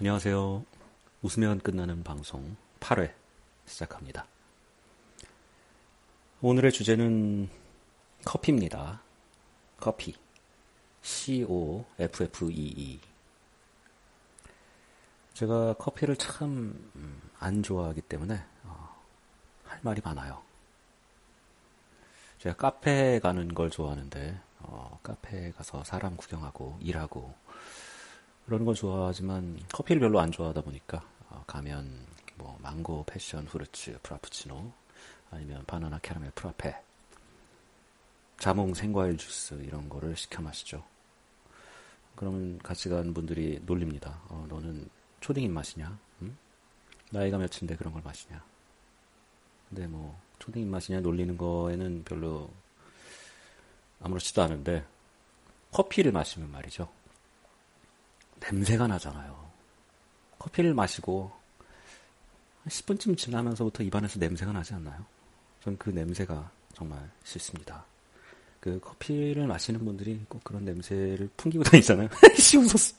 안녕하세요. 웃으면 끝나는 방송 8회 시작합니다. 오늘의 주제는 커피입니다. 커피. C-O-F-F-E-E. 제가 커피를 참 안 좋아하기 때문에 어, 할 말이 많아요. 제가 카페 가는 걸 좋아하는데 어, 카페에 가서 사람 구경하고 일하고 그런 걸 좋아하지만 커피를 별로 안 좋아하다 보니까 어, 가면 뭐 망고, passion, fruits, Frappuccino 아니면 바나나 캐러멜 frappe 자몽 생과일 주스 이런 거를 시켜 마시죠. 그러면 같이 간 분들이 놀립니다. 어, 너는 초딩 입맛이냐? 응? 나이가 몇인데 그런 걸 마시냐? 근데 뭐 초딩 입맛이냐 놀리는 거에는 별로 아무렇지도 않은데 커피를 마시면 말이죠. 냄새가 나잖아요. 커피를 마시고 10분쯤 지나면서부터 입안에서 냄새가 나지 않나요? 전 그 냄새가 정말 싫습니다. 그 커피를 마시는 분들이 꼭 그런 냄새를 풍기고 다니잖아요. 씨 웃었어.